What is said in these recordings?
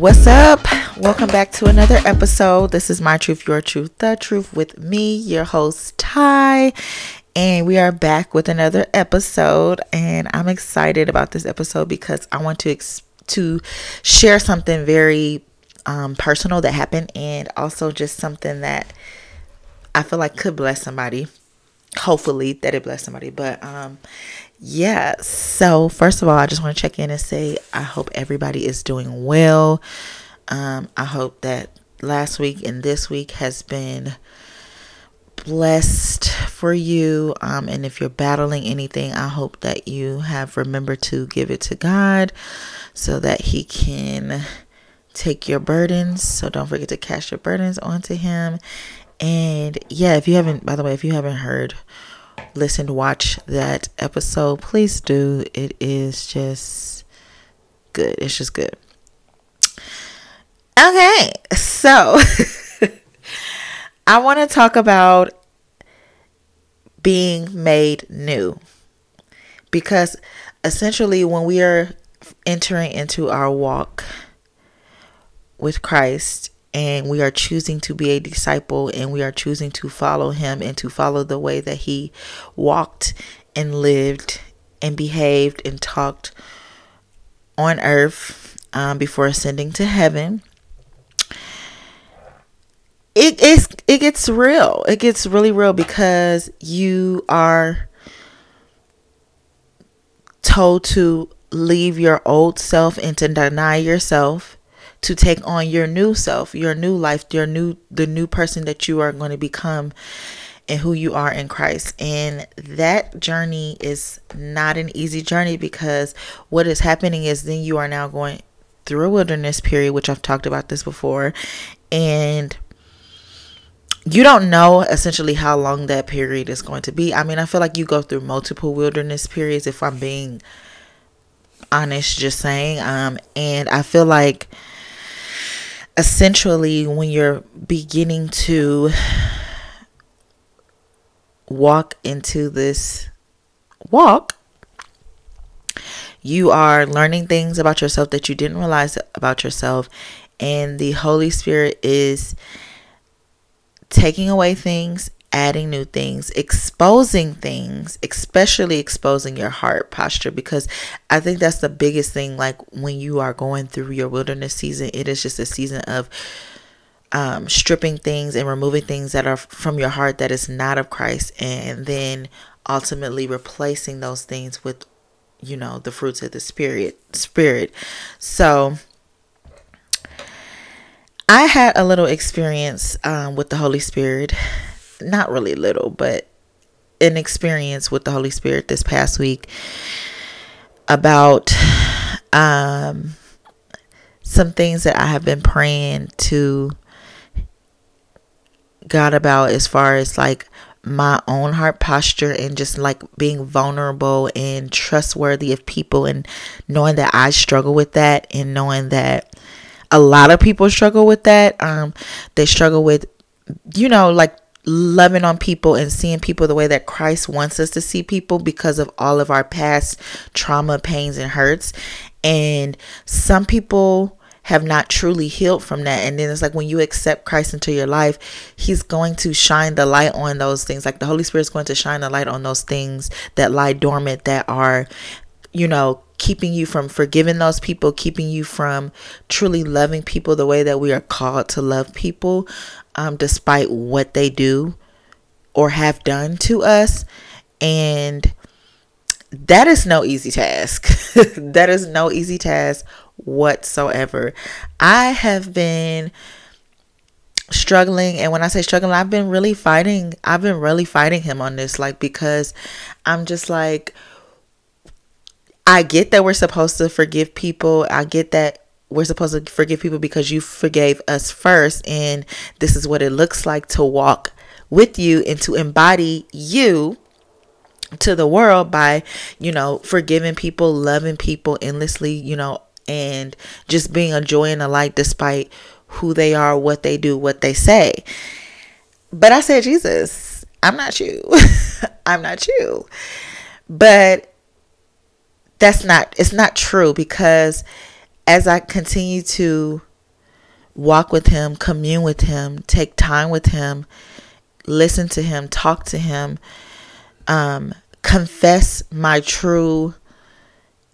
What's up? Welcome back to another episode. This is My Truth, Your Truth, The Truth with me, your host, Ty. And we are back with another episode. And I'm excited about this episode because I want to ex- to share something very um, personal that happened and also just something that I feel like could bless somebody. Hopefully that it bless somebody. But um yeah, so first of all, I just want to check in and say I hope everybody is doing well. Um, I hope that last week and this week has been blessed for you. Um, and if you're battling anything, I hope that you have remembered to give it to God so that He can take your burdens. So don't forget to cast your burdens onto Him. And yeah, if you haven't, by the way, if you haven't heard listened, watch that episode, please do. It is just good. It's just good. Okay, so I want to talk about being made new because essentially, when we are entering into our walk with Christ, and we are choosing to be a disciple and we are choosing to follow him and to follow the way that he walked and lived and behaved and talked on earth um, before ascending to heaven. It is it gets real. It gets really real because you are told to leave your old self and to deny yourself to take on your new self, your new life, your new the new person that you are going to become and who you are in Christ. And that journey is not an easy journey because what is happening is then you are now going through a wilderness period, which I've talked about this before, and you don't know essentially how long that period is going to be. I mean, I feel like you go through multiple wilderness periods if I'm being honest just saying um and I feel like essentially when you're beginning to walk into this walk you are learning things about yourself that you didn't realize about yourself. And the holy spirit is taking away things adding new things, exposing things, especially exposing your heart posture because I think that's the biggest thing like when you are going through your wilderness season, it is just a season of um, stripping things and removing things that are from your heart that is not of Christ and then ultimately replacing those things with you know the fruits of the spirit spirit. So I had a little experience um, with the Holy Spirit not really little, but an experience with the Holy Spirit this past week about um, some things that I have been praying to God about as far as like my own heart posture and just like being vulnerable and trustworthy of people and knowing that I struggle with that and knowing that a lot of people struggle with that. Um they struggle with you know like loving on people and seeing people the way that Christ wants us to see people because of all of our past trauma, pains, and hurts. And some people have not truly healed from that. And then it's like when you accept Christ into your life, He's going to shine the light on those things. Like the Holy Spirit is going to shine the light on those things that lie dormant, that are, you know, keeping you from forgiving those people, keeping you from truly loving people the way that we are called to love people um, despite what they do or have done to us. And that is no easy task. that is no easy task whatsoever. I have been struggling and when I say struggling I've been really fighting I've been really fighting him on this like because I'm just like I get that we're supposed to forgive people. I get that we're supposed to forgive people because you forgave us first. And this is what it looks like to walk with you and to embody you to the world by, you know, forgiving people, loving people endlessly, you know, and just being a joy and a light despite who they are, what they do, what they say. But I said, Jesus, I'm not you. I'm not you. But that's not, it's not true because as I continue to walk with him, commune with him, take time with him, listen to him, talk to him, um, confess my true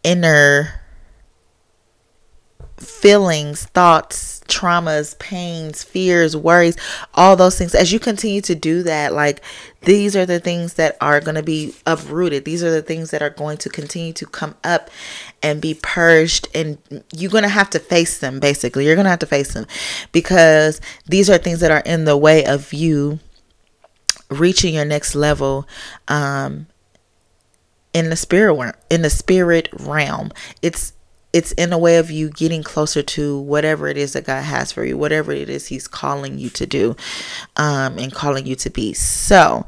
inner feelings, thoughts, traumas, pains, fears, worries, all those things. As you continue to do that, like these are the things that are going to be uprooted. These are the things that are going to continue to come up and be purged. And you're going to have to face them, basically. You're going to have to face them because these are things that are in the way of you reaching your next level um in the spirit in the spirit realm it's it's in a way of you getting closer to whatever it is that God has for you, whatever it is He's calling you to do um, and calling you to be. So,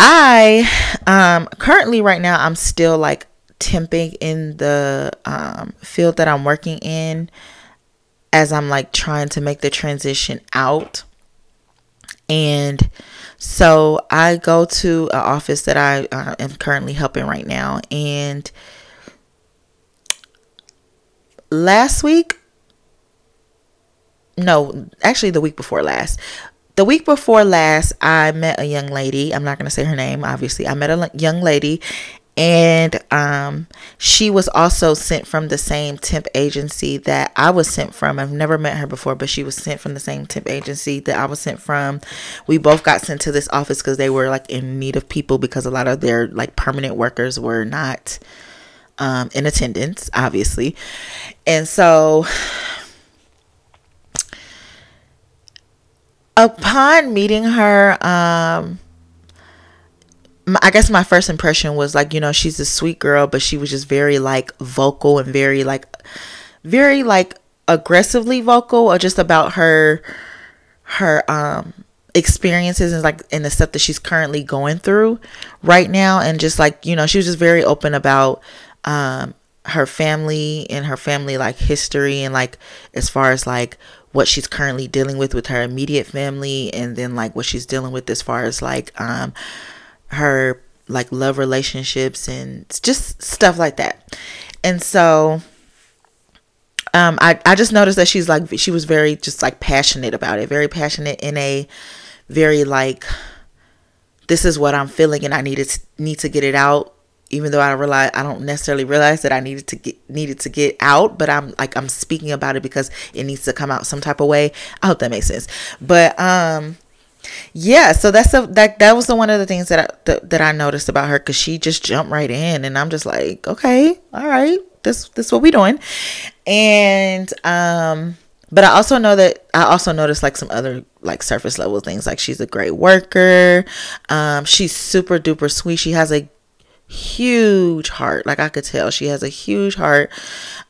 I um, currently, right now, I'm still like temping in the um, field that I'm working in as I'm like trying to make the transition out. And so I go to an office that I uh, am currently helping right now. And last week, no, actually the week before last. The week before last, I met a young lady. I'm not going to say her name, obviously. I met a young lady and um, she was also sent from the same temp agency that I was sent from. I've never met her before, but she was sent from the same temp agency that I was sent from. We both got sent to this office because they were like in need of people because a lot of their like permanent workers were not um, in attendance, obviously. And so upon meeting her, um, I guess my first impression was like, you know, she's a sweet girl, but she was just very like vocal and very like, very like aggressively vocal or just about her, her, um, experiences and like in the stuff that she's currently going through right now and just like you know she was just very open about um, her family and her family like history and like as far as like what she's currently dealing with with her immediate family and then like what she's dealing with as far as like um her like love relationships and just stuff like that. And so um I, I just noticed that she's like she was very just like passionate about it very passionate in a very like this is what i'm feeling and i needed to need to get it out even though I realize I don't necessarily realize that I needed to get needed to get out, but I'm like I'm speaking about it because it needs to come out some type of way. I hope that makes sense. But um yeah, so that's a, that that was the one of the things that I th- that I noticed about her cuz she just jumped right in and I'm just like, "Okay, all right. This this what we doing." And um but I also know that I also noticed like some other like surface level things like she's a great worker. Um she's super duper sweet. She has a huge heart. Like I could tell she has a huge heart.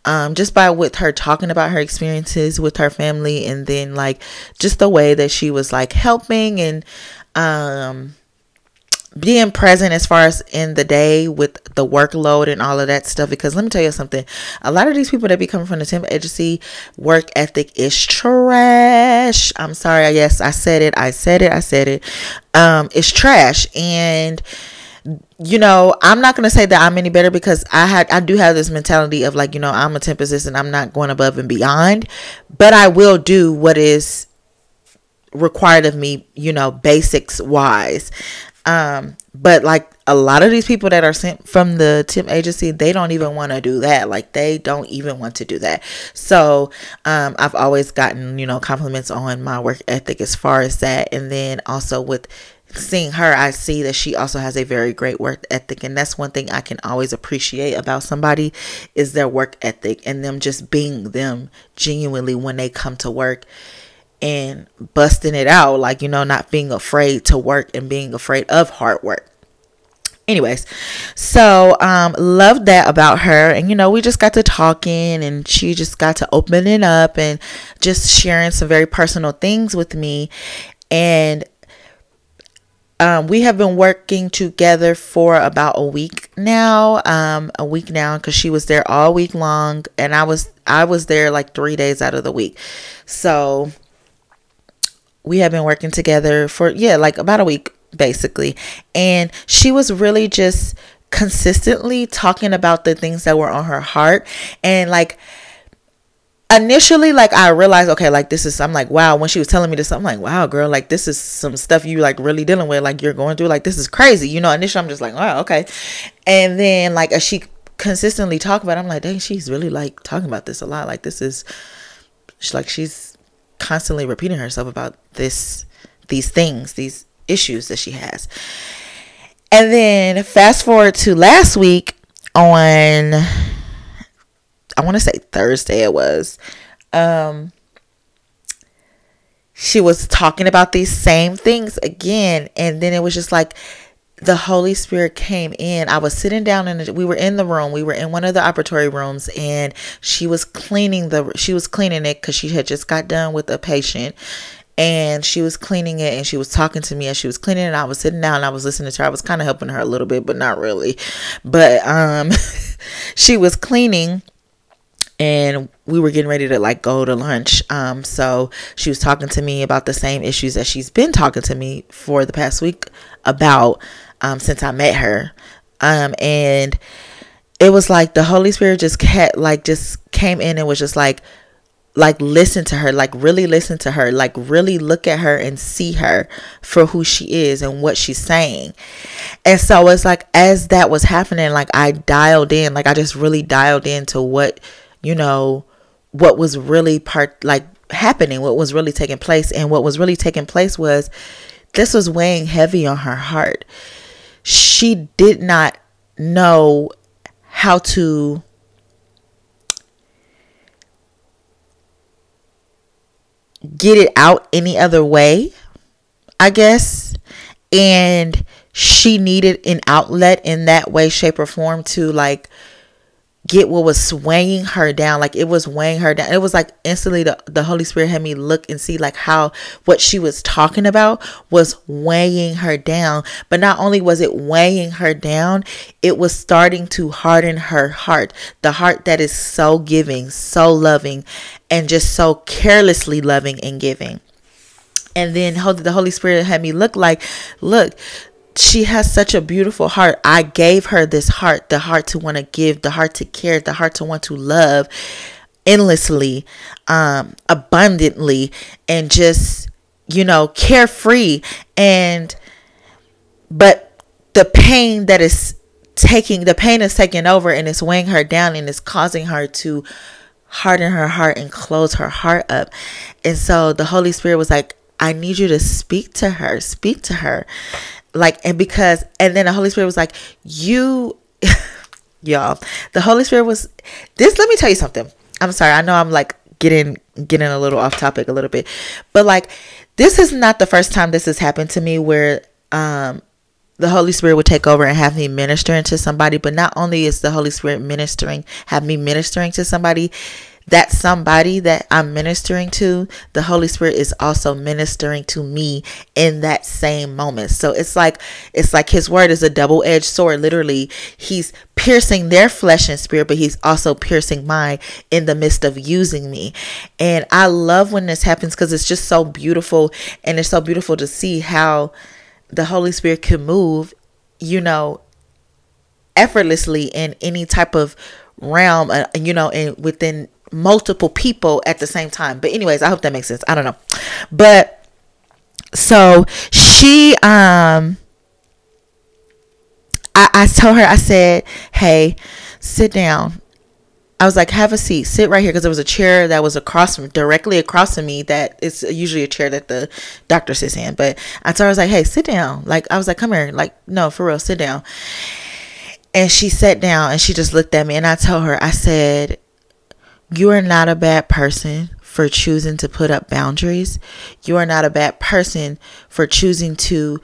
Um, just by with her talking about her experiences with her family and then like just the way that she was like helping and um being present as far as in the day with the workload and all of that stuff because let me tell you something a lot of these people that be coming from the temp agency work ethic is trash i'm sorry yes i said it i said it i said it um it's trash and you know, I'm not gonna say that I'm any better because I had I do have this mentality of like, you know, I'm a temp assistant, I'm not going above and beyond, but I will do what is required of me, you know, basics wise. Um, but like a lot of these people that are sent from the temp agency, they don't even want to do that. Like they don't even want to do that. So, um, I've always gotten, you know, compliments on my work ethic as far as that. And then also with seeing her, I see that she also has a very great work ethic. And that's one thing I can always appreciate about somebody is their work ethic and them just being them genuinely when they come to work and busting it out. Like, you know, not being afraid to work and being afraid of hard work. Anyways, so um loved that about her and you know we just got to talking and she just got to opening up and just sharing some very personal things with me and um, we have been working together for about a week now. Um, a week now because she was there all week long, and I was I was there like three days out of the week. So we have been working together for yeah, like about a week basically. And she was really just consistently talking about the things that were on her heart and like initially like I realized okay like this is I'm like wow when she was telling me this I'm like wow girl like this is some stuff you like really dealing with like you're going through like this is crazy you know? Initially I'm just like wow okay. And then like as she consistently talk about it, I'm like dang she's really like talking about this a lot like this is she's like she's constantly repeating herself about this these things these issues that she has. And then fast forward to last week on I want to say Thursday it was. Um she was talking about these same things again and then it was just like the Holy Spirit came in. I was sitting down and we were in the room. We were in one of the operatory rooms and she was cleaning the she was cleaning it cuz she had just got done with a patient and she was cleaning it and she was talking to me as she was cleaning it. I was sitting down and I was listening to her. I was kind of helping her a little bit, but not really. But um she was cleaning and we were getting ready to like go to lunch. Um, so she was talking to me about the same issues that she's been talking to me for the past week about um, since I met her. Um, and it was like the Holy Spirit just kept like just came in and was just like like listen to her like really listen to her like really look at her and see her for who she is and what she's saying and so it's like as that was happening like i dialed in like i just really dialed into what you know, what was really part like happening, what was really taking place. And what was really taking place was this was weighing heavy on her heart. She did not know how to get it out any other way, I guess. And she needed an outlet in that way, shape, or form to like get what was swaying her down like it was weighing her down. It was like instantly the, the holy spirit had me look and see like how what she was talking about was weighing her down. But not only was it weighing her down it was starting to harden her heart. The heart that is so giving so loving and just so carelessly loving and giving. And then the Holy Spirit had me look like, look, she has such a beautiful heart. I gave her this heart, the heart to want to give, the heart to care, the heart to want to love endlessly, um, abundantly, and just, you know, carefree. And, but the pain that is taking, the pain is taking over and it's weighing her down and it's causing her to harden her heart and close her heart up. And so the Holy Spirit was like, I need you to speak to her, speak to her like and because and then the holy spirit was like you y'all the holy spirit was this let me tell you something i'm sorry i know i'm like getting getting a little off topic a little bit but like this is not the first time this has happened to me where um the Holy Spirit would take over and have me ministering to somebody. But not only is the Holy Spirit ministering, have me ministering to somebody, that somebody that I'm ministering to, the Holy Spirit is also ministering to me in that same moment. So it's like it's like his word is a double-edged sword. Literally, he's piercing their flesh and spirit, but he's also piercing mine in the midst of using me. And I love when this happens because it's just so beautiful and it's so beautiful to see how the Holy Spirit can move, you know, effortlessly in any type of realm, uh, you know, and within multiple people at the same time. But anyways, I hope that makes sense. I don't know. But so she um I, I told her, I said, Hey, sit down. I was like, have a seat, sit right here, because there was a chair that was across from directly across from me. That it's usually a chair that the doctor sits in. But I told her, I was like, hey, sit down. Like I was like, come here. Like no, for real, sit down. And she sat down and she just looked at me and I told her, I said, you are not a bad person for choosing to put up boundaries. You are not a bad person for choosing to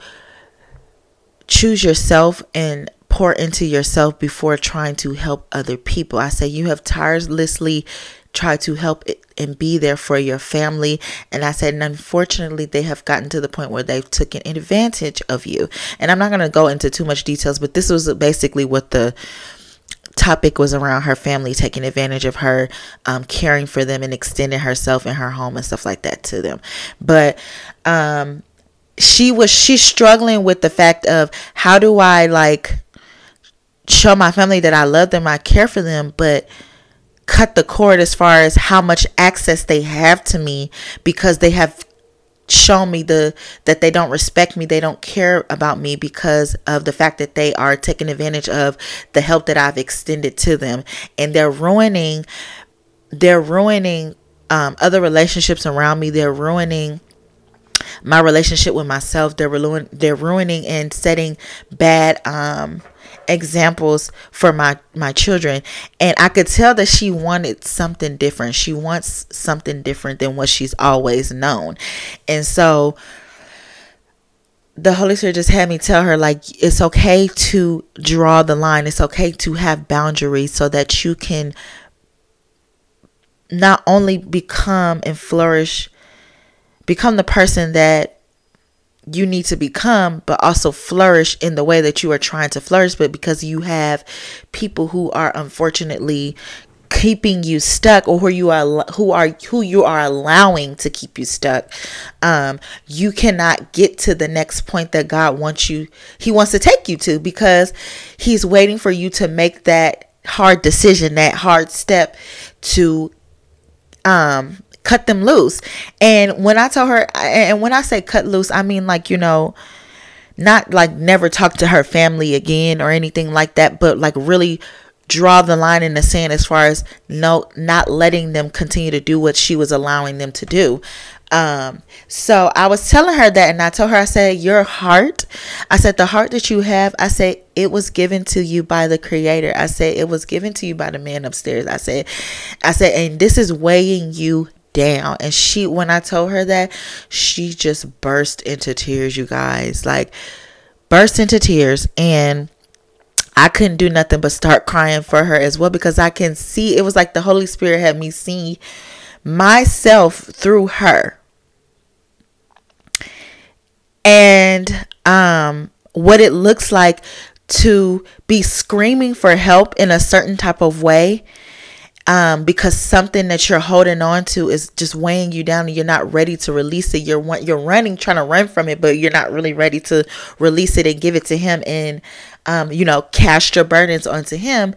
choose yourself and pour into yourself before trying to help other people. I say you have tirelessly tried to help and be there for your family. And I said, and unfortunately, they have gotten to the point where they've taken advantage of you. And I'm not going to go into too much details, but this was basically what the topic was around her family taking advantage of her, um, caring for them and extending herself and her home and stuff like that to them. But um, she was she's struggling with the fact of how do I like show my family that I love them, I care for them, but cut the cord as far as how much access they have to me because they have shown me the that they don't respect me they don't care about me because of the fact that they are taking advantage of the help that I've extended to them. And they're ruining they're ruining um, other relationships around me. They're ruining my relationship with myself. They're ruining they're ruining and setting bad um examples for my my children. And i could tell that she wanted something different. She wants something different than what she's always known. And so the holy spirit just had me tell her like it's okay to draw the line. It's okay to have boundaries so that you can not only become and flourish become the person that you need to become, but also flourish in the way that you are trying to flourish. But because you have people who are unfortunately keeping you stuck or who you are who are who you are allowing to keep you stuck um you cannot get to the next point that God wants you he wants to take you to because he's waiting for you to make that hard decision that hard step to um cut them loose. And when I tell her, and when I say cut loose, I mean like, you know, not like never talk to her family again or anything like that, but like really draw the line in the sand as far as no not letting them continue to do what she was allowing them to do. Um, so I was telling her that, and I told her, I said, Your heart, I said, the heart that you have, I said, it was given to you by the creator. I said, it was given to you by the man upstairs. I said, I said, and this is weighing you down. And she, when I told her that, she just burst into tears, you guys. Like, burst into tears. And I couldn't do nothing but start crying for her as well because I can see it was like the Holy Spirit had me see myself through her. And um what it looks like to be screaming for help in a certain type of way um, because something that you're holding on to is just weighing you down and you're not ready to release it. You're you're running, trying to run from it, but you're not really ready to release it and give it to Him and, um, you know, cast your burdens onto Him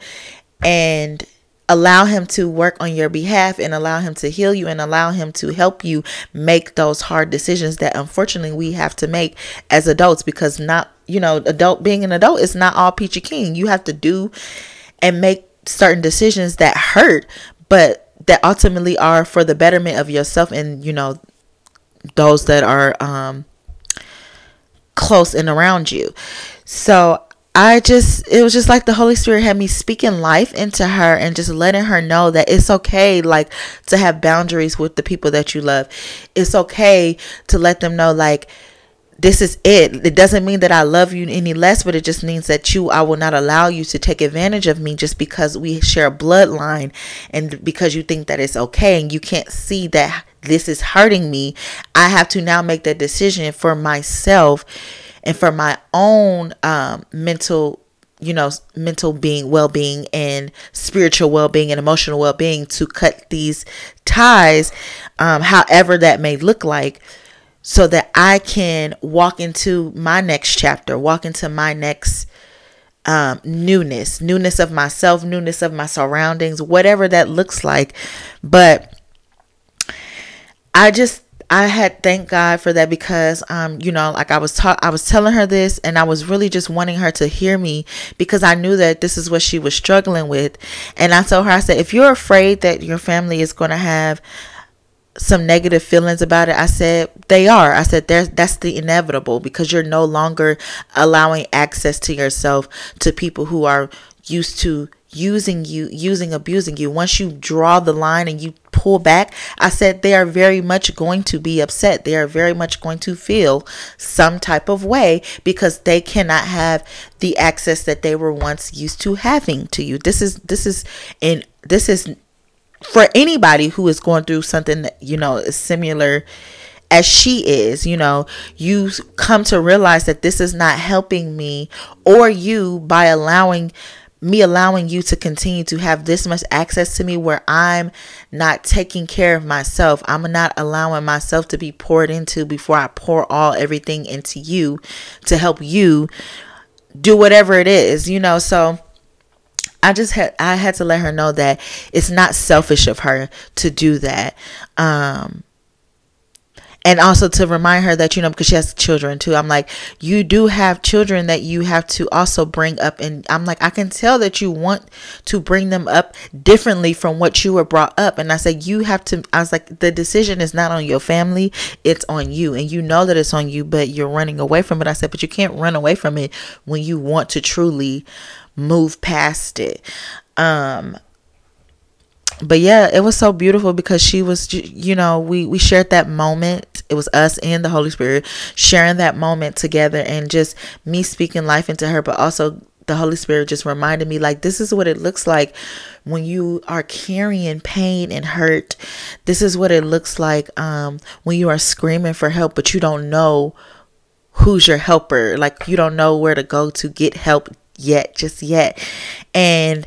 and allow Him to work on your behalf and allow Him to heal you and allow Him to help you make those hard decisions that unfortunately we have to make as adults because not, you know, adult being an adult is not all peachy keen. You have to do and make certain decisions that hurt, but that ultimately are for the betterment of yourself and you know those that are um close and around you. So I just, it was just like the Holy Spirit had me speaking life into her and just letting her know that it's okay, like, to have boundaries with the people that you love. It's okay to let them know, like, this is it. It doesn't mean that I love you any less, but it just means that you, I will not allow you to take advantage of me just because we share a bloodline and because you think that it's okay and you can't see that this is hurting me. I have to now make that decision for myself and for my own um, mental you know mental being well-being and spiritual well-being and emotional well-being to cut these ties um, however that may look like so that I can walk into my next chapter, walk into my next um, newness, newness of myself, newness of my surroundings, whatever that looks like. But I just I had thank God for that because um you know like I was ta- I was telling her this and I was really just wanting her to hear me because I knew that this is what she was struggling with and I told her I said if you're afraid that your family is going to have some negative feelings about it. I said they are. I said there's that's the inevitable because you're no longer allowing access to yourself to people who are used to using you, using abusing you. Once you draw the line and you pull back, I said they are very much going to be upset. They are very much going to feel some type of way because they cannot have the access that they were once used to having to you. This is this is in this is for anybody who is going through something that, you know, similar as she is, you know, you come to realize that this is not helping me or you by allowing me allowing you to continue to have this much access to me where I'm not taking care of myself. I'm not allowing myself to be poured into before I pour all everything into you to help you do whatever it is, you know. So I just had I had to let her know that it's not selfish of her to do that. Um and also to remind her that you know because she has children too. I'm like you do have children that you have to also bring up and i'm like i can tell that you want to bring them up differently from what you were brought up. And i said you have to i was like the decision is not on your family. It's on you. And you know that it's on you but you're running away from it. I said but you can't run away from it when you want to truly move past it. Um, but yeah, it was so beautiful because she was, you know, we we shared that moment. It was us and the Holy Spirit sharing that moment together, and just me speaking life into her, but also the Holy Spirit just reminded me like this is what it looks like when you are carrying pain and hurt. This is what it looks like um, when you are screaming for help, but you don't know who's your helper. Like you don't know where to go to get help yet, just yet. And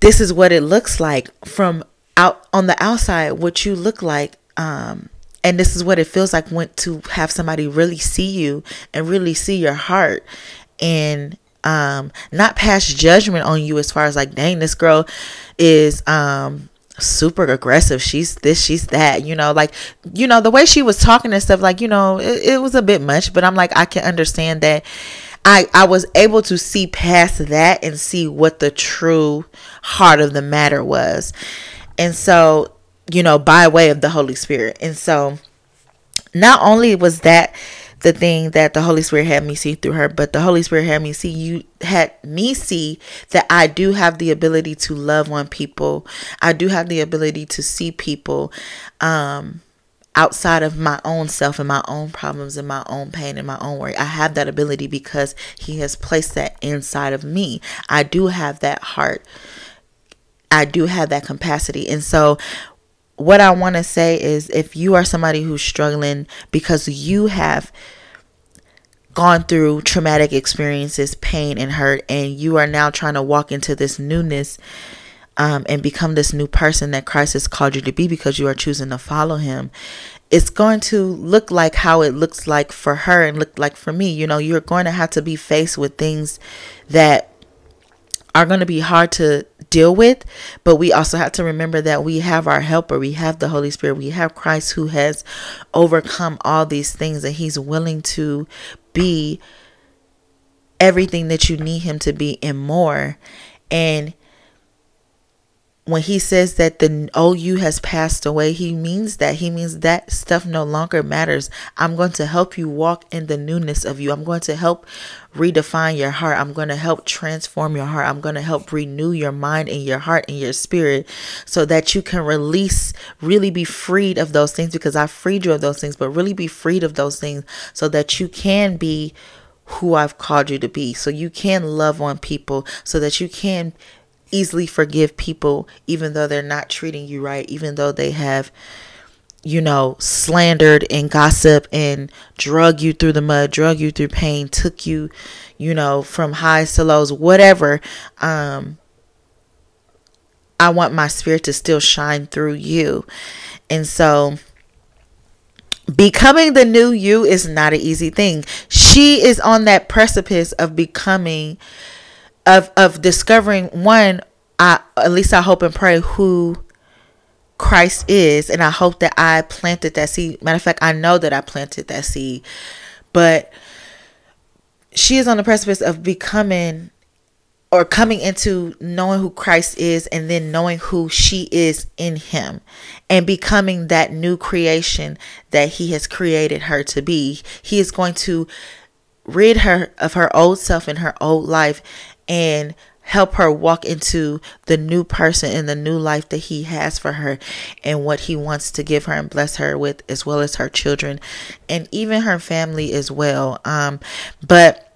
this is what it looks like from out on the outside, what you look like. Um, and this is what it feels like when to have somebody really see you and really see your heart and um not pass judgment on you as far as like dang this girl is um super aggressive. She's this, she's that, you know, like, you know, the way she was talking and stuff, like, you know, it, it was a bit much, but I'm like, I can understand that I, I was able to see past that and see what the true heart of the matter was. And so, you know, by way of the Holy Spirit. And so, not only was that the thing that the Holy Spirit had me see through her, but the Holy Spirit had me see you had me see that I do have the ability to love on people. I do have the ability to see people. Um outside of my own self and my own problems and my own pain and my own worry. I have that ability because He has placed that inside of me. I do have that heart. I do have that capacity. And so, what I want to say is if you are somebody who's struggling because you have gone through traumatic experiences, pain, and hurt, and you are now trying to walk into this newness um, and become this new person that Christ has called you to be because you are choosing to follow Him, it's going to look like how it looks like for her and look like for me. You know, you're going to have to be faced with things that are going to be hard to deal with, but we also have to remember that we have our helper, we have the Holy Spirit, we have Christ who has overcome all these things and He's willing to be everything that you need Him to be and more. And when he says that the you has passed away, he means that. He means that stuff no longer matters. I'm going to help you walk in the newness of you. I'm going to help redefine your heart. I'm going to help transform your heart. I'm going to help renew your mind and your heart and your spirit so that you can release, really be freed of those things because I freed you of those things, but really be freed of those things so that you can be who I've called you to be. So you can love on people, so that you can easily forgive people even though they're not treating you right, even though they have you know, slandered and gossip and drug you through the mud, drug you through pain, took you, you know, from highs to lows, whatever. Um, I want my spirit to still shine through you. And so becoming the new you is not an easy thing. She is on that precipice of becoming of of discovering one I at least I hope and pray who Christ is and I hope that I planted that seed. Matter of fact, I know that I planted that seed. But she is on the precipice of becoming or coming into knowing who Christ is and then knowing who she is in him and becoming that new creation that he has created her to be. He is going to rid her of her old self and her old life and help her walk into the new person and the new life that he has for her and what he wants to give her and bless her with as well as her children and even her family as well um but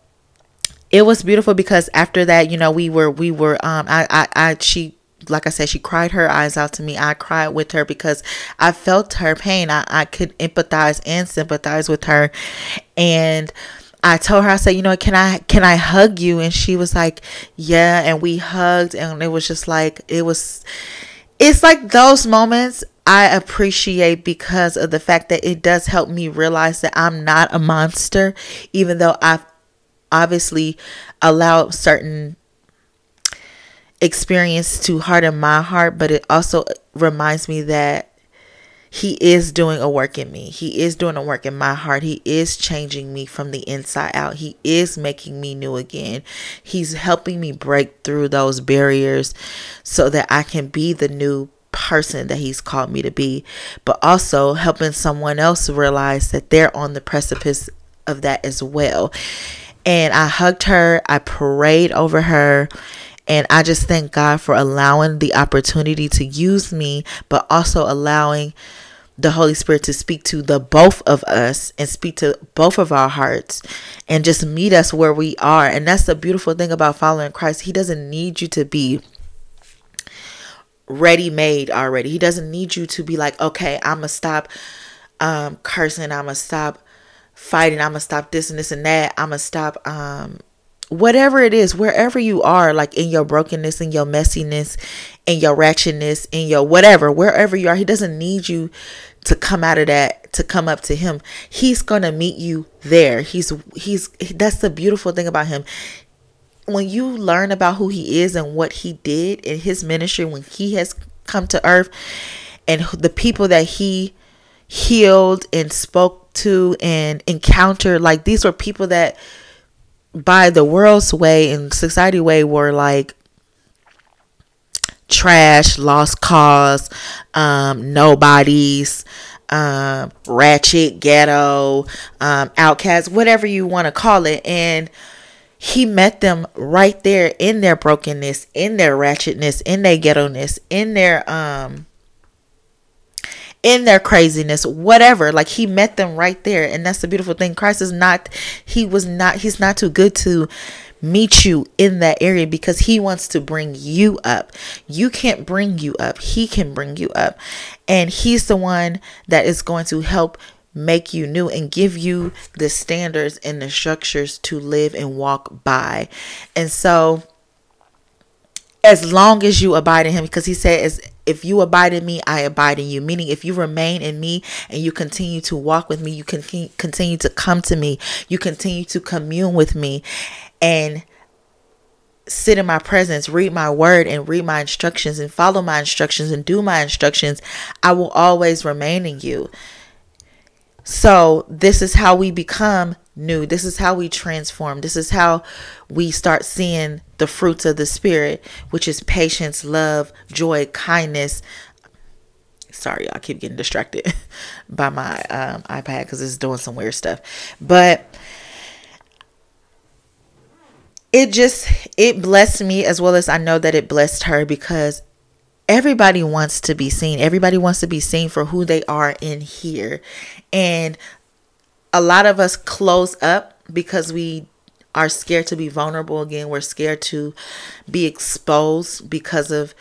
it was beautiful because after that you know we were we were um i i, I she like I said, she cried her eyes out to me. I cried with her because I felt her pain. I, I could empathize and sympathize with her. And I told her, I said, you know, can I can I hug you? And she was like, yeah. And we hugged, and it was just like it was. It's like those moments I appreciate because of the fact that it does help me realize that I'm not a monster, even though I've obviously allowed certain experience to harden my heart, but it also reminds me that he is doing a work in me. He is doing a work in my heart. He is changing me from the inside out. He is making me new again. He's helping me break through those barriers so that I can be the new person that he's called me to be, but also helping someone else realize that they're on the precipice of that as well. And I hugged her, I prayed over her, and I just thank God for allowing the opportunity to use me, but also allowing the Holy Spirit to speak to the both of us and speak to both of our hearts and just meet us where we are. And that's the beautiful thing about following Christ. He doesn't need you to be ready made already. He doesn't need you to be like, okay, I'm going to stop um, cursing. I'm going to stop fighting. I'm going to stop this and this and that. I'm going to stop um, whatever it is, wherever you are, like in your brokenness, in your messiness, in your ratchetness, in your whatever, wherever you are, he doesn't need you to come out of that to come up to him. He's going to meet you there. He's he's that's the beautiful thing about him. When you learn about who he is and what he did in his ministry when he has come to earth and the people that he healed and spoke to and encountered like these were people that by the world's way and society way were like trash, lost cause, um, nobodies, um, ratchet, ghetto, um, outcast, whatever you want to call it. And he met them right there in their brokenness, in their ratchetness, in their ghetto-ness, in their um in their craziness, whatever. Like he met them right there. And that's the beautiful thing. Christ is not, he was not, he's not too good to meet you in that area because he wants to bring you up. You can't bring you up, he can bring you up. And he's the one that is going to help make you new and give you the standards and the structures to live and walk by. And so, as long as you abide in him, because he said, as if you abide in me, I abide in you. Meaning, if you remain in me and you continue to walk with me, you can continue to come to me, you continue to commune with me and sit in my presence, read my word, and read my instructions, and follow my instructions, and do my instructions, I will always remain in you. So, this is how we become new. This is how we transform. This is how we start seeing the fruits of the Spirit, which is patience, love, joy, kindness. Sorry, I keep getting distracted by my um, iPad because it's doing some weird stuff. But it just it blessed me as well as I know that it blessed her because everybody wants to be seen. Everybody wants to be seen for who they are in here. And a lot of us close up because we are scared to be vulnerable again. We're scared to be exposed because of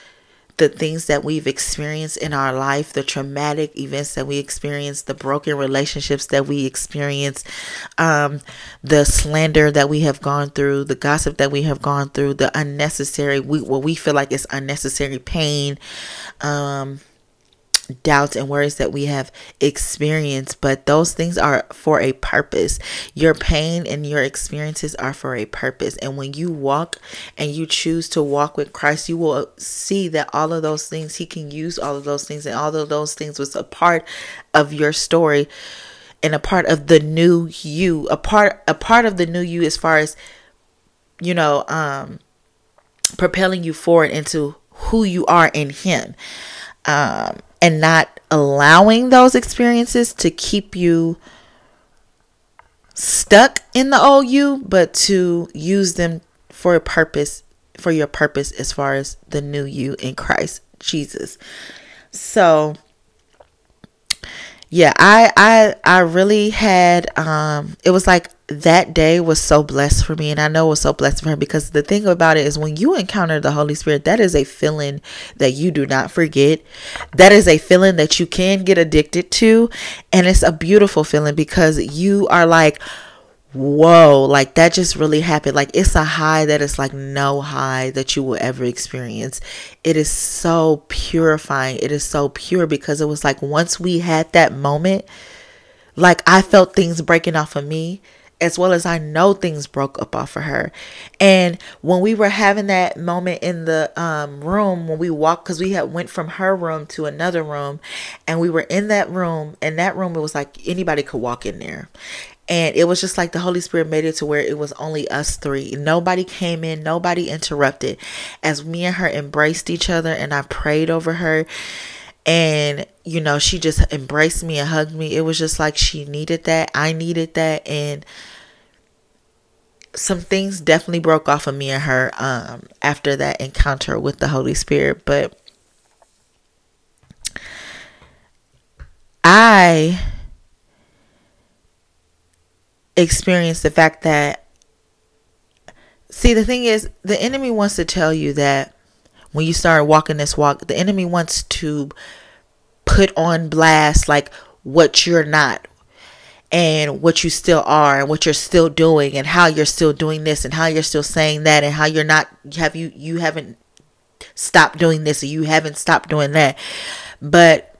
the things that we've experienced in our life, the traumatic events that we experienced, the broken relationships that we experienced, um, the slander that we have gone through, the gossip that we have gone through, the unnecessary, we, what we feel like is unnecessary pain, um, doubts and worries that we have experienced, but those things are for a purpose. Your pain and your experiences are for a purpose. And when you walk and you choose to walk with Christ, you will see that all of those things, He can use all of those things, and all of those things was a part of your story and a part of the new you, a part a part of the new you as far as you know, um propelling you forward into who you are in him. Um and not allowing those experiences to keep you stuck in the old you, but to use them for a purpose, for your purpose as far as the new you in Christ Jesus. So yeah, I I I really had um it was like that day was so blessed for me and I know it was so blessed for him because the thing about it is when you encounter the Holy Spirit that is a feeling that you do not forget. That is a feeling that you can get addicted to and it's a beautiful feeling because you are like whoa like that just really happened like it's a high that is like no high that you will ever experience it is so purifying it is so pure because it was like once we had that moment like I felt things breaking off of me as well as I know things broke up off of her. And when we were having that moment in the um, room, when we walked, because we had went from her room to another room, and we were in that room, and that room, it was like anybody could walk in there. And it was just like the Holy Spirit made it to where it was only us three. Nobody came in, nobody interrupted. As me and her embraced each other, and I prayed over her and you know she just embraced me and hugged me it was just like she needed that i needed that and some things definitely broke off of me and her um, after that encounter with the holy spirit but i experienced the fact that see the thing is the enemy wants to tell you that when you start walking this walk, the enemy wants to put on blast like what you're not and what you still are and what you're still doing and how you're still doing this and how you're still saying that and how you're not have you you haven't stopped doing this or you haven't stopped doing that. But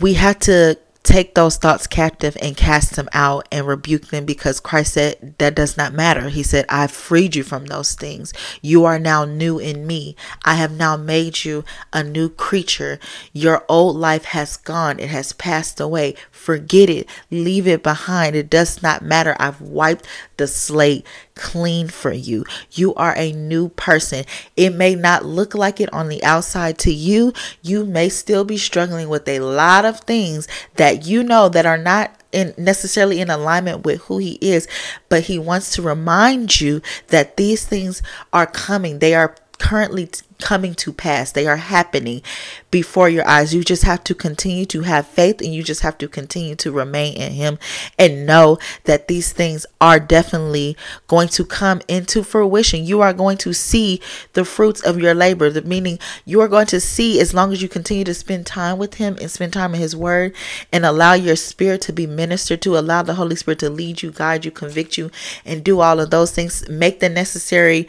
we have to take those thoughts captive and cast them out and rebuke them because Christ said that does not matter. He said, I've freed you from those things. You are now new in me. I have now made you a new creature. Your old life has gone, it has passed away. Forget it, leave it behind. It does not matter. I've wiped the slate clean for you. You are a new person. It may not look like it on the outside to you. You may still be struggling with a lot of things that you know that are not in necessarily in alignment with who he is, but he wants to remind you that these things are coming. They are currently coming to pass. They are happening before your eyes. You just have to continue to have faith and you just have to continue to remain in Him and know that these things are definitely going to come into fruition. You are going to see the fruits of your labor, the meaning you are going to see as long as you continue to spend time with Him and spend time in His Word and allow your spirit to be ministered to, allow the Holy Spirit to lead you, guide you, convict you, and do all of those things. Make the necessary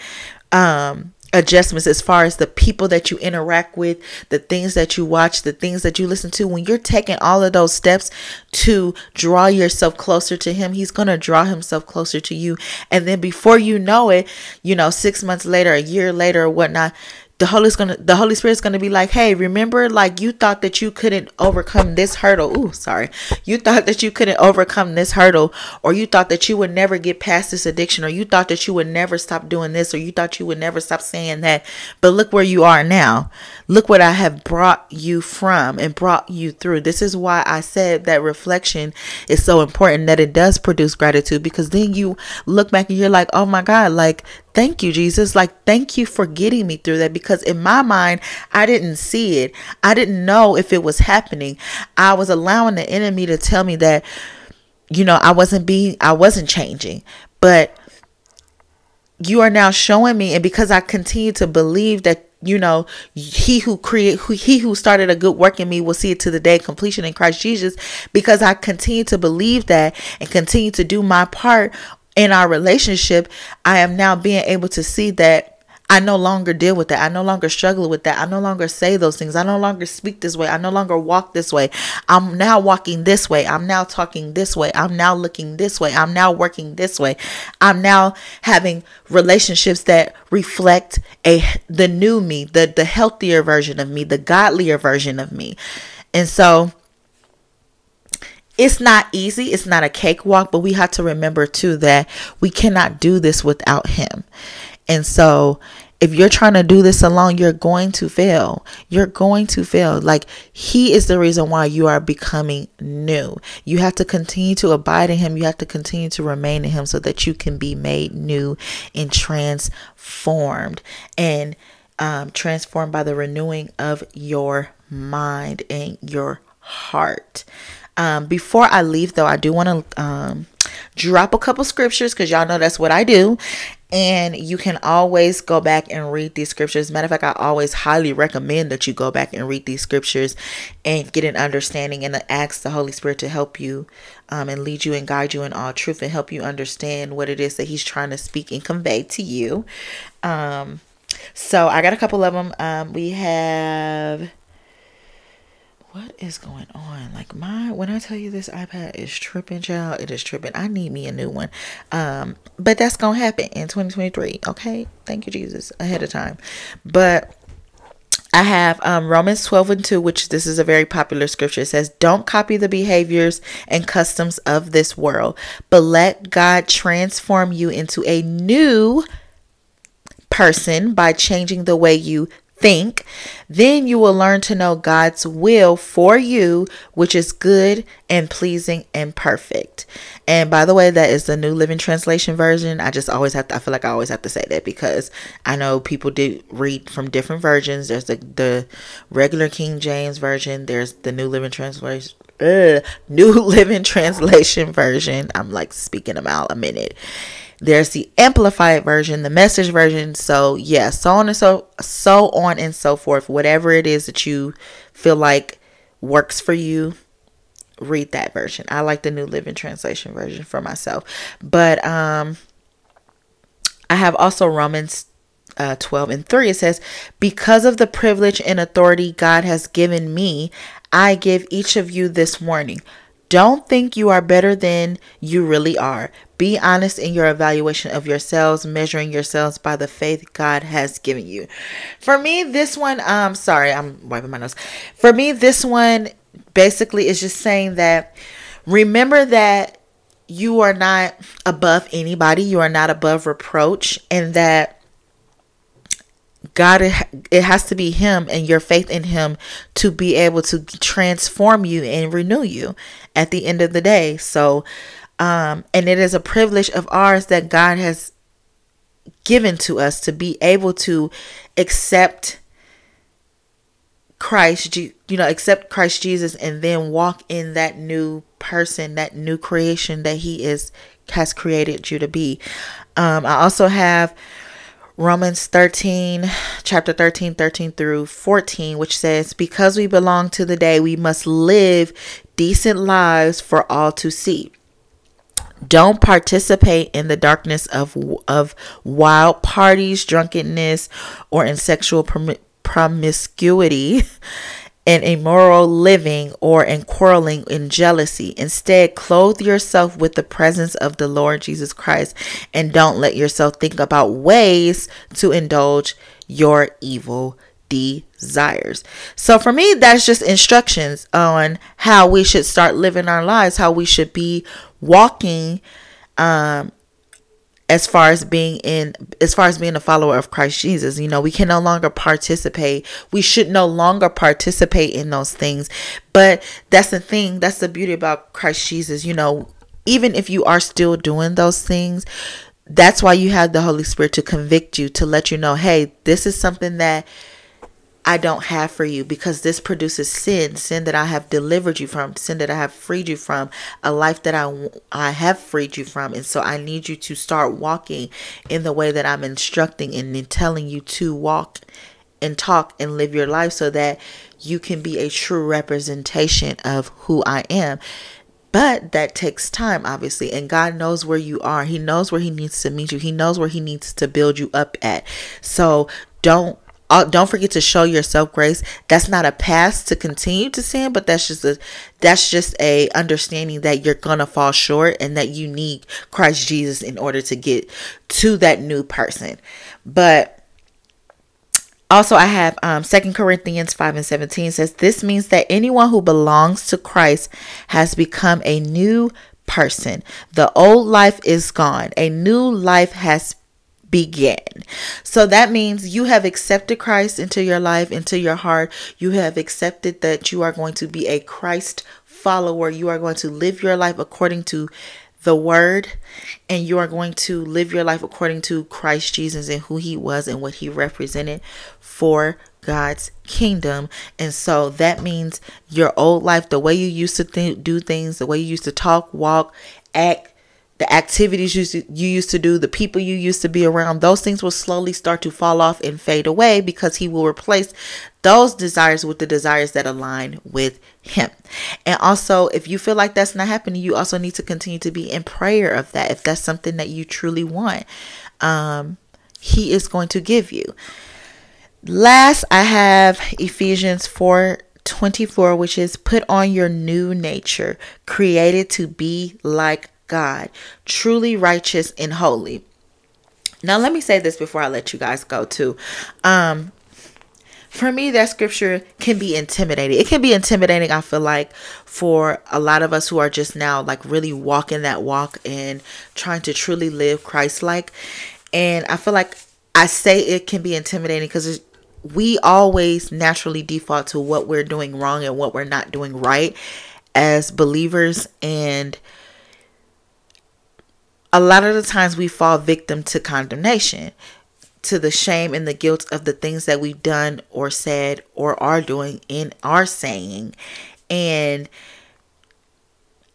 um adjustments as far as the people that you interact with, the things that you watch, the things that you listen to. When you're taking all of those steps to draw yourself closer to Him, He's going to draw Himself closer to you. And then before you know it, you know, six months later, a year later, or whatnot, the Holy's gonna the Holy Spirit's gonna be like, hey, remember, like you thought that you couldn't overcome this hurdle. Ooh, sorry. You thought that you couldn't overcome this hurdle, or you thought that you would never get past this addiction, or you thought that you would never stop doing this, or you thought you would never stop saying that. But look where you are now. Look what I have brought you from and brought you through. This is why I said that reflection is so important that it does produce gratitude because then you look back and you're like, oh my God, like Thank you, Jesus. Like, thank you for getting me through that because in my mind, I didn't see it. I didn't know if it was happening. I was allowing the enemy to tell me that, you know, I wasn't being, I wasn't changing. But you are now showing me, and because I continue to believe that you know he who create who, he who started a good work in me will see it to the day completion in christ jesus because i continue to believe that and continue to do my part in our relationship, I am now being able to see that I no longer deal with that. I no longer struggle with that. I no longer say those things. I no longer speak this way. I no longer walk this way. I'm now walking this way. I'm now talking this way. I'm now looking this way. I'm now working this way. I'm now having relationships that reflect a the new me, the the healthier version of me, the godlier version of me. And so it's not easy. It's not a cakewalk, but we have to remember too that we cannot do this without Him. And so, if you're trying to do this alone, you're going to fail. You're going to fail. Like, He is the reason why you are becoming new. You have to continue to abide in Him. You have to continue to remain in Him so that you can be made new and transformed and um, transformed by the renewing of your mind and your heart. Um, before I leave, though, I do want to um, drop a couple scriptures because y'all know that's what I do. And you can always go back and read these scriptures. Matter of fact, I always highly recommend that you go back and read these scriptures and get an understanding and ask the Holy Spirit to help you um, and lead you and guide you in all truth and help you understand what it is that He's trying to speak and convey to you. Um, so I got a couple of them. Um, we have what is going on? Like my when I tell you this iPad is tripping, child, it is tripping. I need me a new one. Um, but that's gonna happen in 2023. Okay, thank you, Jesus, ahead of time. But I have um, Romans 12 and 2, which this is a very popular scripture. It says, Don't copy the behaviors and customs of this world, but let God transform you into a new person by changing the way you think, then you will learn to know God's will for you, which is good and pleasing and perfect. And by the way, that is the New Living Translation version. I just always have to, I feel like I always have to say that because I know people do read from different versions. There's the, the regular King James version, there's the New Living Translation. Uh, New Living Translation version. I'm like speaking them out a minute. There's the amplified version, the message version. So yeah, so on and so so on and so forth. Whatever it is that you feel like works for you, read that version. I like the New Living Translation version for myself. But um I have also Romans uh, 12 and 3 it says because of the privilege and authority god has given me i give each of you this warning don't think you are better than you really are. Be honest in your evaluation of yourselves, measuring yourselves by the faith God has given you. For me, this one, um, sorry, I'm wiping my nose. For me, this one basically is just saying that remember that you are not above anybody, you are not above reproach, and that God, it has to be Him and your faith in Him to be able to transform you and renew you at the end of the day. So, um, and it is a privilege of ours that God has given to us to be able to accept Christ, you know, accept Christ Jesus and then walk in that new person, that new creation that He is has created you to be. Um, I also have Romans 13, chapter 13, 13 through 14, which says, Because we belong to the day, we must live decent lives for all to see. Don't participate in the darkness of, of wild parties, drunkenness, or in sexual prom- promiscuity in immoral living or in quarreling in jealousy. Instead, clothe yourself with the presence of the Lord Jesus Christ and don't let yourself think about ways to indulge your evil desires. So for me, that's just instructions on how we should start living our lives, how we should be walking um as far as being in as far as being a follower of Christ Jesus you know we can no longer participate. We should no longer participate in those things. But that's the thing that's the beauty about Christ Jesus you know. Even if you are still doing those things that's why you have the Holy Spirit to convict you to let you know hey this is something that I don't have for you because this produces sin, sin that I have delivered you from, sin that I have freed you from, a life that I, I have freed you from. And so I need you to start walking in the way that I'm instructing and telling you to walk and talk and live your life so that you can be a true representation of who I am. But that takes time, obviously. And God knows where you are. He knows where He needs to meet you. He knows where He needs to build you up at. So don't uh, don't forget to show yourself grace. That's not a pass to continue to sin but that's just a that's just a understanding that you're gonna fall short and that you need christ jesus in order to get to that new person. But also i have um second corinthians 5 and 17 says this means that anyone who belongs to christ has become a new person. The old life is gone. A new life has begin. So that means you have accepted Christ into your life, into your heart. You have accepted that you are going to be a Christ follower. You are going to live your life according to the word and you are going to live your life according to Christ Jesus and who he was and what he represented for God's kingdom. And so that means your old life, the way you used to th- do things, the way you used to talk, walk, act, the activities you, you used to do, the people you used to be around, those things will slowly start to fall off and fade away because He will replace those desires with the desires that align with Him. And also, if you feel like that's not happening, you also need to continue to be in prayer of that. If that's something that you truly want, um, He is going to give you. Last, I have Ephesians 4 24, which is put on your new nature, created to be like God, truly righteous and holy. Now, let me say this before I let you guys go, too. Um, for me, that scripture can be intimidating. It can be intimidating, I feel like, for a lot of us who are just now like really walking that walk and trying to truly live Christ like. And I feel like I say it can be intimidating because we always naturally default to what we're doing wrong and what we're not doing right as believers. And a lot of the times we fall victim to condemnation, to the shame and the guilt of the things that we've done or said or are doing in our saying. And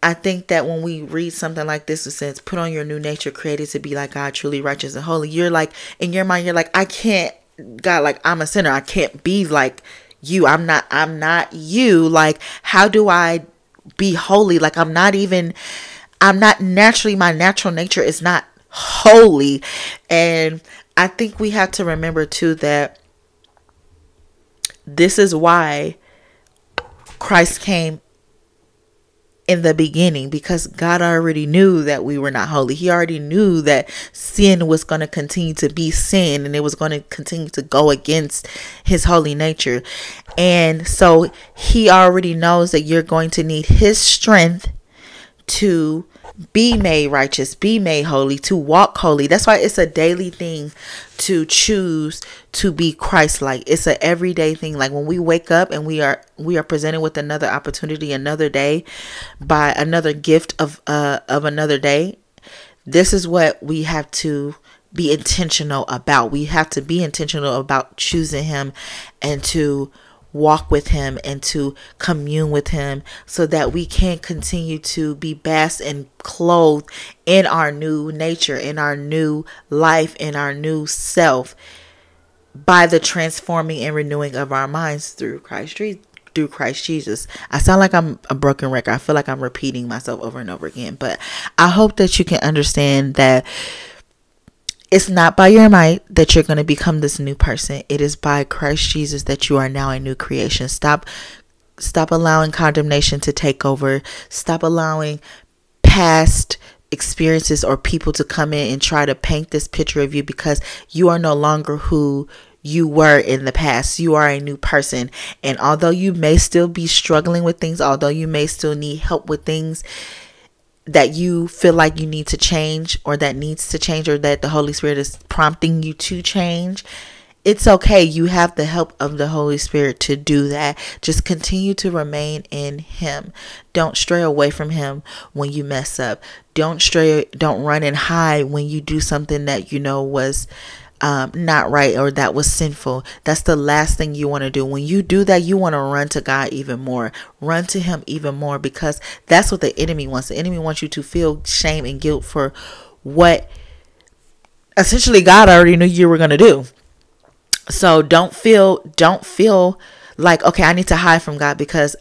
I think that when we read something like this, it says, put on your new nature, created to be like God, truly righteous and holy. You're like, in your mind, you're like, I can't God, like I'm a sinner. I can't be like you. I'm not I'm not you. Like how do I be holy? Like I'm not even I'm not naturally my natural nature is not holy. And I think we have to remember too that this is why Christ came in the beginning because God already knew that we were not holy. He already knew that sin was going to continue to be sin and it was going to continue to go against his holy nature. And so he already knows that you're going to need his strength to be made righteous, be made holy, to walk holy. That's why it's a daily thing to choose to be Christ-like. It's an everyday thing. Like when we wake up and we are we are presented with another opportunity, another day, by another gift of uh of another day. This is what we have to be intentional about. We have to be intentional about choosing him and to walk with him and to commune with him so that we can continue to be best and clothed in our new nature, in our new life, in our new self by the transforming and renewing of our minds through Christ through Christ Jesus. I sound like I'm a broken record. I feel like I'm repeating myself over and over again, but I hope that you can understand that it's not by your might that you're going to become this new person. It is by Christ Jesus that you are now a new creation. Stop stop allowing condemnation to take over. Stop allowing past experiences or people to come in and try to paint this picture of you because you are no longer who you were in the past. You are a new person. And although you may still be struggling with things, although you may still need help with things, that you feel like you need to change or that needs to change or that the Holy Spirit is prompting you to change, it's okay. You have the help of the Holy Spirit to do that. Just continue to remain in Him. Don't stray away from Him when you mess up. Don't stray, don't run and hide when you do something that you know was um, not right or that was sinful. That's the last thing you want to do. When you do that, you want to run to God even more. Run to Him even more because that's what the enemy wants. The enemy wants you to feel shame and guilt for what essentially God already knew you were going to do. So don't feel, don't feel like, okay, I need to hide from God because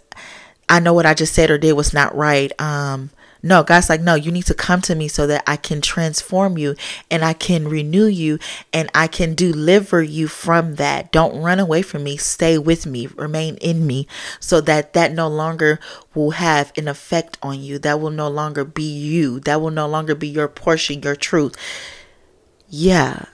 I know what I just said or did was not right. Um, no, God's like, no, you need to come to me so that I can transform you and I can renew you and I can deliver you from that. Don't run away from me. Stay with me. Remain in me so that that no longer will have an effect on you. That will no longer be you. That will no longer be your portion, your truth. Yeah,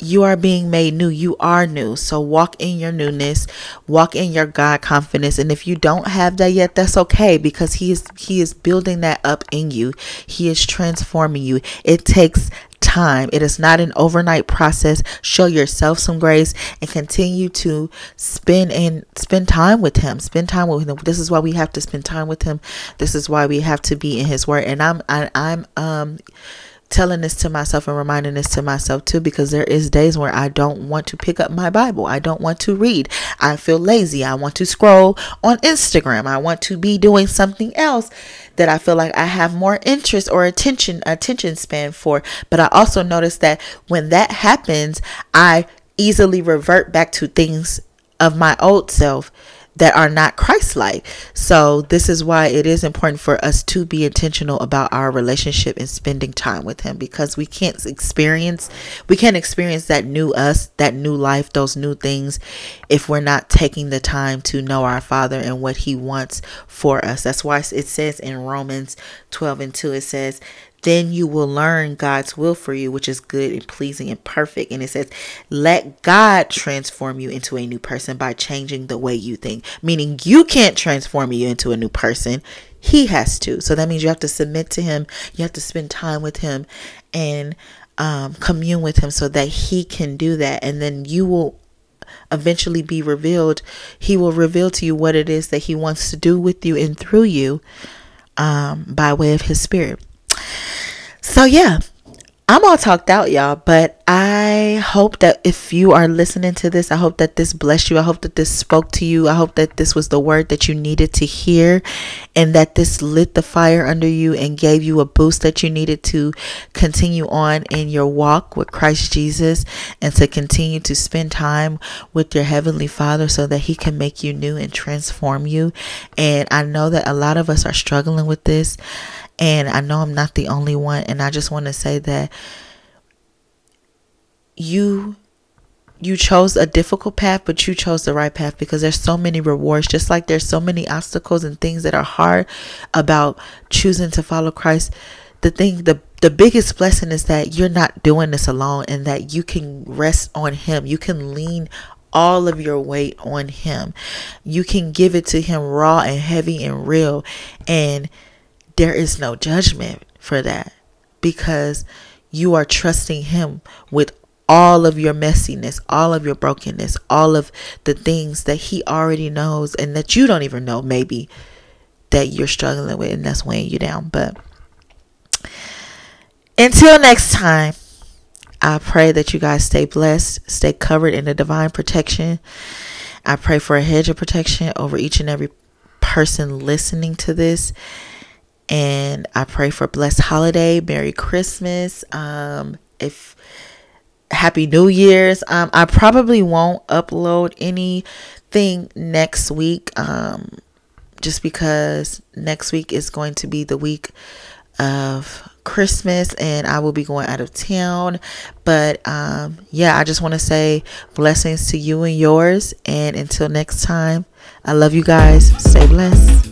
you are being made new. You are new. So walk in your newness, walk in your God confidence. And if you don't have that yet, that's okay because he is he is building that up in you. He is transforming you. It takes time. It is not an overnight process. Show yourself some grace and continue to spend and spend time with him. Spend time with him. This is why we have to spend time with him. This is why we have to be in his word. And I'm I, I'm um telling this to myself and reminding this to myself too because there is days where I don't want to pick up my Bible. I don't want to read. I feel lazy. I want to scroll on Instagram. I want to be doing something else that I feel like I have more interest or attention attention span for. But I also notice that when that happens, I easily revert back to things of my old self that are not Christ-like. So this is why it is important for us to be intentional about our relationship and spending time with him because we can't experience we can't experience that new us, that new life, those new things if we're not taking the time to know our Father and what he wants for us. That's why it says in Romans 12 and 2 it says then you will learn God's will for you, which is good and pleasing and perfect. And it says, let God transform you into a new person by changing the way you think. Meaning you can't transform you into a new person. He has to. So that means you have to submit to Him. You have to spend time with Him and um, commune with Him so that He can do that. And then you will eventually be revealed. He will reveal to you what it is that He wants to do with you and through you um, by way of His Spirit. So, yeah, I'm all talked out, y'all, but I hope that if you are listening to this, I hope that this blessed you. I hope that this spoke to you. I hope that this was the word that you needed to hear and that this lit the fire under you and gave you a boost that you needed to continue on in your walk with Christ Jesus and to continue to spend time with your Heavenly Father so that He can make you new and transform you. And I know that a lot of us are struggling with this. And I know I'm not the only one. And I just want to say that you you chose a difficult path, but you chose the right path because there's so many rewards, just like there's so many obstacles and things that are hard about choosing to follow Christ. The thing, the the biggest blessing is that you're not doing this alone and that you can rest on Him. You can lean all of your weight on Him. You can give it to Him raw and heavy and real. And there is no judgment for that because you are trusting Him with all of your messiness, all of your brokenness, all of the things that He already knows and that you don't even know, maybe that you're struggling with, and that's weighing you down. But until next time, I pray that you guys stay blessed, stay covered in the divine protection. I pray for a hedge of protection over each and every person listening to this and I pray for blessed holiday, Merry Christmas. Um, if Happy New Year's. Um, I probably won't upload anything next week. Um, just because next week is going to be the week of Christmas and I will be going out of town. But um, yeah, I just want to say blessings to you and yours. And until next time, I love you guys. Stay blessed.